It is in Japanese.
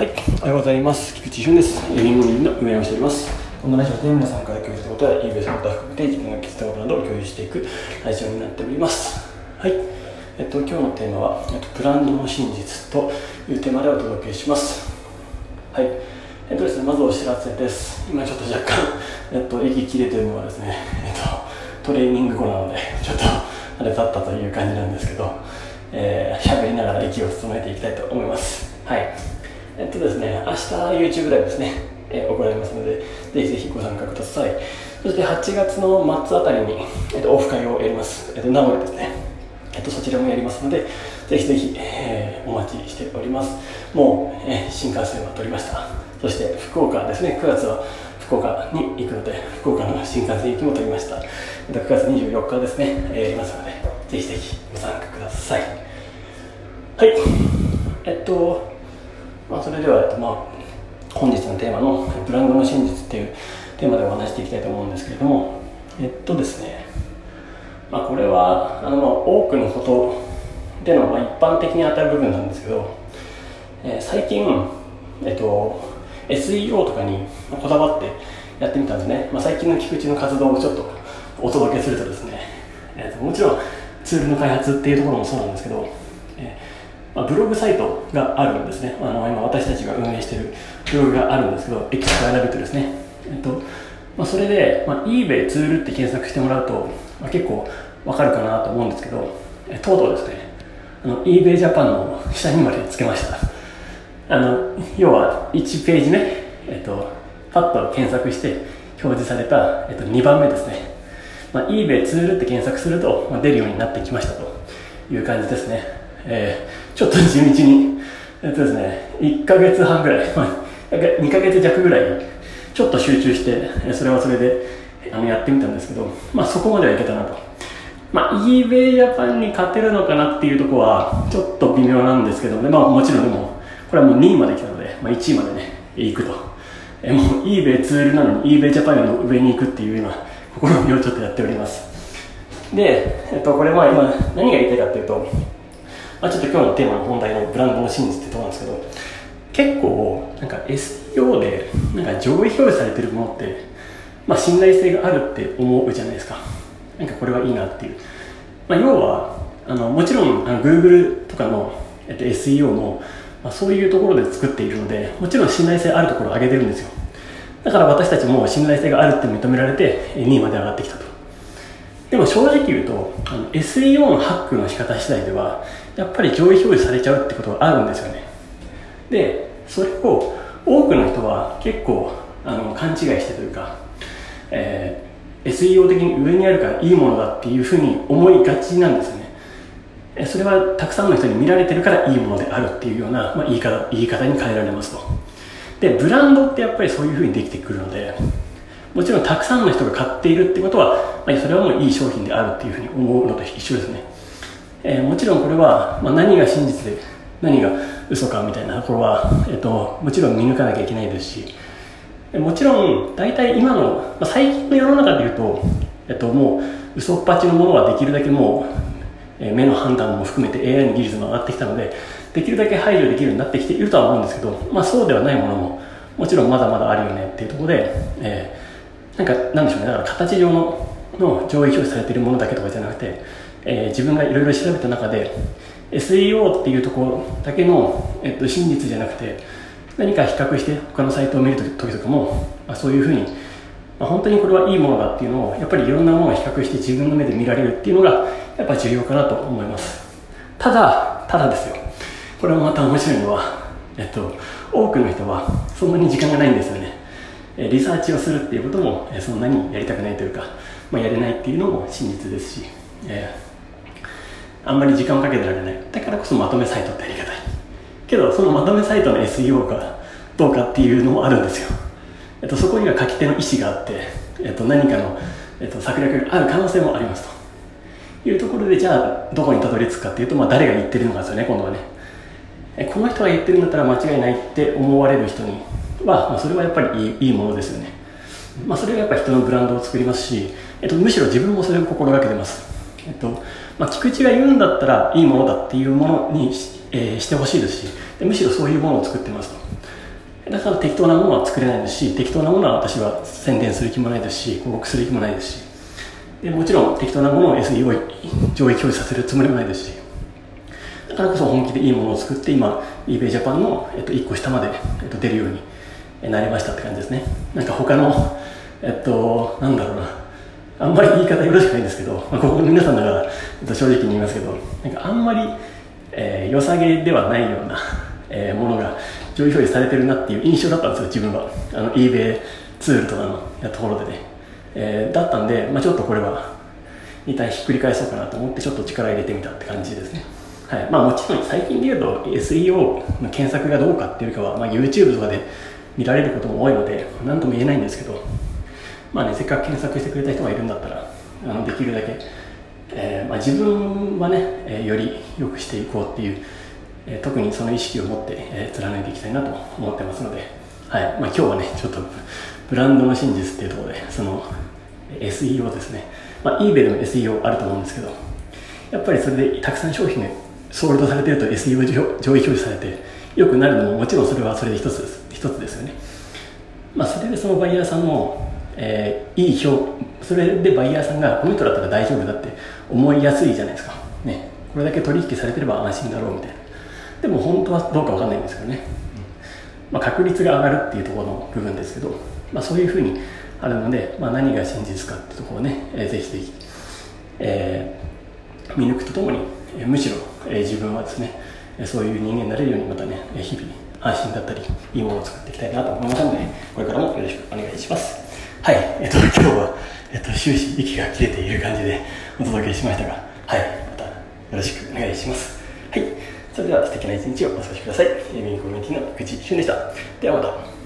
はい、おはようございます。菊池俊です。エビングリンの運営をしております。このラジオで皆さんから共有したことや eBay のこと含めて自分が気づいたことなどを共有していくラジオになっております。はい、えっと、今日のテーマは、えっと、ブランドの真実というテーマでお届けします。はい、えっとですね、まずお知らせです。今ちょっと若干、えっと、息切れてるのはですね、えっと、トレーニング後なので、ちょっと、あれだったという感じなんですけど、えー、喋りながら息を整えていきたいと思います。はい。えっとですね、明日 YouTube ライブですね、え行われますので、ぜひぜひご参加ください。そして8月の末あたりに、えっと、オフ会をやります。えっと、名古屋ですね。えっと、そちらもやりますので、ぜひぜひ、えーお待ちしております。もう、えー新幹線は取りました。そして福岡ですね、9月は福岡に行くので、福岡の新幹線行きも取りました。えっと9月24日ですね、えーやりますので、ぜひぜひご参加ください。はい。えっと、まあ、それでは、まあ、本日のテーマのブランドの真実っていうテーマでお話していきたいと思うんですけれども、えっとですね、まあ、これはあのまあ多くのことでのまあ一般的に当たる部分なんですけど、えー最近、えっと、SEO とかにこだわってやってみたんですね、まあ、最近の菊池の活動をちょっとお届けするとですね、えーともちろんツールの開発っていうところもそうなんですけど、えーまあ、ブログサイトがあるんですね。あの今私たちが運営しているブログがあるんですけど、エキストララビットですね。えっと、まあ、それで、まあ、eBay ツールって検索してもらうと、まあ、結構わかるかなと思うんですけど、えとうとうですね、あの eBay Japan の下にまでつけました。あの、要は1ページね、えっと、パッと検索して表示された、えっと、2番目ですね。まあ、eBay ツールって検索すると、まあ、出るようになってきましたという感じですね。えーちょっと地道に、えっとですね、1ヶ月半ぐらい、まあ、2ヶ月弱ぐらい、ちょっと集中して、それはそれであのやってみたんですけど、まあそこまではいけたなと。まあ eBay Japan に勝てるのかなっていうところは、ちょっと微妙なんですけどね、まあもちろんでも、これはもう2位まで来たので、まあ1位までね、行くと。えもう eBay ツールなのに eBay Japan の上に行くっていう今、試みをちょっとやっております。で、えっと、これまあ今、何が言いたいかっていうと、まあ、ちょっと今日のテーマの本題のブランドの真実ってとこなんですけど結構なんか SEO でなんか上位表示されてるものって、まあ、信頼性があるって思うじゃないですか。なんかこれはいいなっていう、まあ、要はあのもちろんあの Google とかの、えっと、SEO も、まあ、そういうところで作っているのでもちろん信頼性あるところを上げてるんですよ。だから私たちも信頼性があるって認められて2位まで上がってきたと。でも正直言うとの SEO のハックの仕方次第ではやっぱり上位表示されちゃうってことがあるんですよね。でそれを多くの人は結構あの勘違いしてというか、えー SEO 的に上にあるからいいものだっていうふうに思いがちなんですよね。それはたくさんの人に見られてるからいいものであるっていうような、まあ、言い方言い方に変えられますと。でブランドってやっぱりそういうふうにできてくるのでもちろんたくさんの人が買っているってことは、まあ、それはもういい商品であるっていうふうに思うのと一緒ですね、えーもちろんこれは、まあ、何が真実で何が嘘かみたいなところは、えっともちろん見抜かなきゃいけないですしもちろん大体今の、まあ、最近の世の中でいうと、えっと、もう嘘っぱちのものはできるだけもう、えー目の判断も含めて AI の技術も上がってきたのでできるだけ排除できるようになってきているとは思うんですけど、まあ、そうではないものももちろんまだまだあるよねっていうところで、えーなんか、なんでしょうね、だから形上のの上位表示されているものだけとかじゃなくて、えー自分がいろいろ調べた中で、SEO っていうところだけの、えっと、真実じゃなくて、何か比較して他のサイトを見るときとかも、まあ、そういうふうに、まあ、本当にこれはいいものだっていうのを、やっぱりいろんなものを比較して自分の目で見られるっていうのが、やっぱ重要かなと思います。ただ、ただですよ。これもまた面白いのは、えっと、多くの人はそんなに時間がないんですよね。リサーチをするっていうことも、そんなにやりたくないというか、まあ、やれないっていうのも真実ですし、えーあんまり時間をかけてられない。だからこそまとめサイトってやり方い。けど、そのまとめサイトの SEO がどうかっていうのもあるんですよ。えっと、そこには書き手の意思があって、えっと、何かの、えっと、策略がある可能性もありますというところで、じゃあ、どこにたどり着くかっていうと、まあ、誰が言ってるのかですよね、今度はね。この人が言ってるんだったら間違いないって思われる人に、まあ、それはやっぱりいいいいものですよね。まあ、それがやっぱ人のブランドを作りますし、えっと、むしろ自分もそれを心がけてます。えっとまあ、菊池が言うんだったらいいものだっていうものにし,、えー、してほしいですしでむしろそういうものを作ってますとだから適当なものは作れないですし適当なものは私は宣伝する気もないですし広告する気もないですしでもちろん適当なものを SEO 上位表示させるつもりもないですしだからこそ本気でいいものを作って今 eBay Japan の、えっと、1個下まで、えっと、出るようになりましたって感じですね。なんか他のえっとなんだろうな。あんまり言い方よろしくないんですけど、まあ、ここの皆さんだから、えっと、正直に言いますけどなんかあんまり、えー、良さげではないような、えー、ものが上位表示されてるなっていう印象だったんですよ自分は。あの eBay ツールとかのところでね。えー、だったんで、まあ、ちょっとこれは一旦ひっくり返そうかなと思ってちょっと力入れてみたって感じですね。はい。まあ、もちろん最近で言うと SEO の検索がどうかっていうかは、まあ、YouTube とかで見られることも多いので何とも言えないんですけど、まあね、せっかく検索してくれた人がいるんだったらあのできるだけ、えーまあ、自分はね、えー、より良くしていこうっていう、えー、特にその意識を持って、えー、貫いていきたいなと思ってますので、はい。まあ、今日はねちょっとブランドの真実っていうところでその SEO ですね、まあ、eBay でも SEO あると思うんですけどやっぱりそれでたくさん商品がソールドされてると SEO 上位表示されて良くなるのももちろんそれはそれで一つです。一つですよね、まあ、それでそのバイヤーさんの、えー、いい表それでバイヤーさんがこの人だったら大丈夫だって思いやすいじゃないですか、ね、これだけ取引されてれば安心だろうみたいな。でも本当はどうか分かんないんですけどね、まあ、確率が上がるっていうところの部分ですけど、まあ、そういうふうにあるので、まあ、何が真実かっていうところをね、えー、ぜひぜひ、えー、見抜くとともに、えー、むしろ、えー、自分はですねそういう人間になれるようにまたね日々配信だったりいいものを作っていきたいなと思いますのでこれからもよろしくお願いしますはいえっと今日は、えっと、終始息が切れている感じでお届けしましたがはいまたよろしくお願いしますはいそれでは素敵な一日をお過ごしください。ゲーミンコミュニティの口俊でした。ではまた。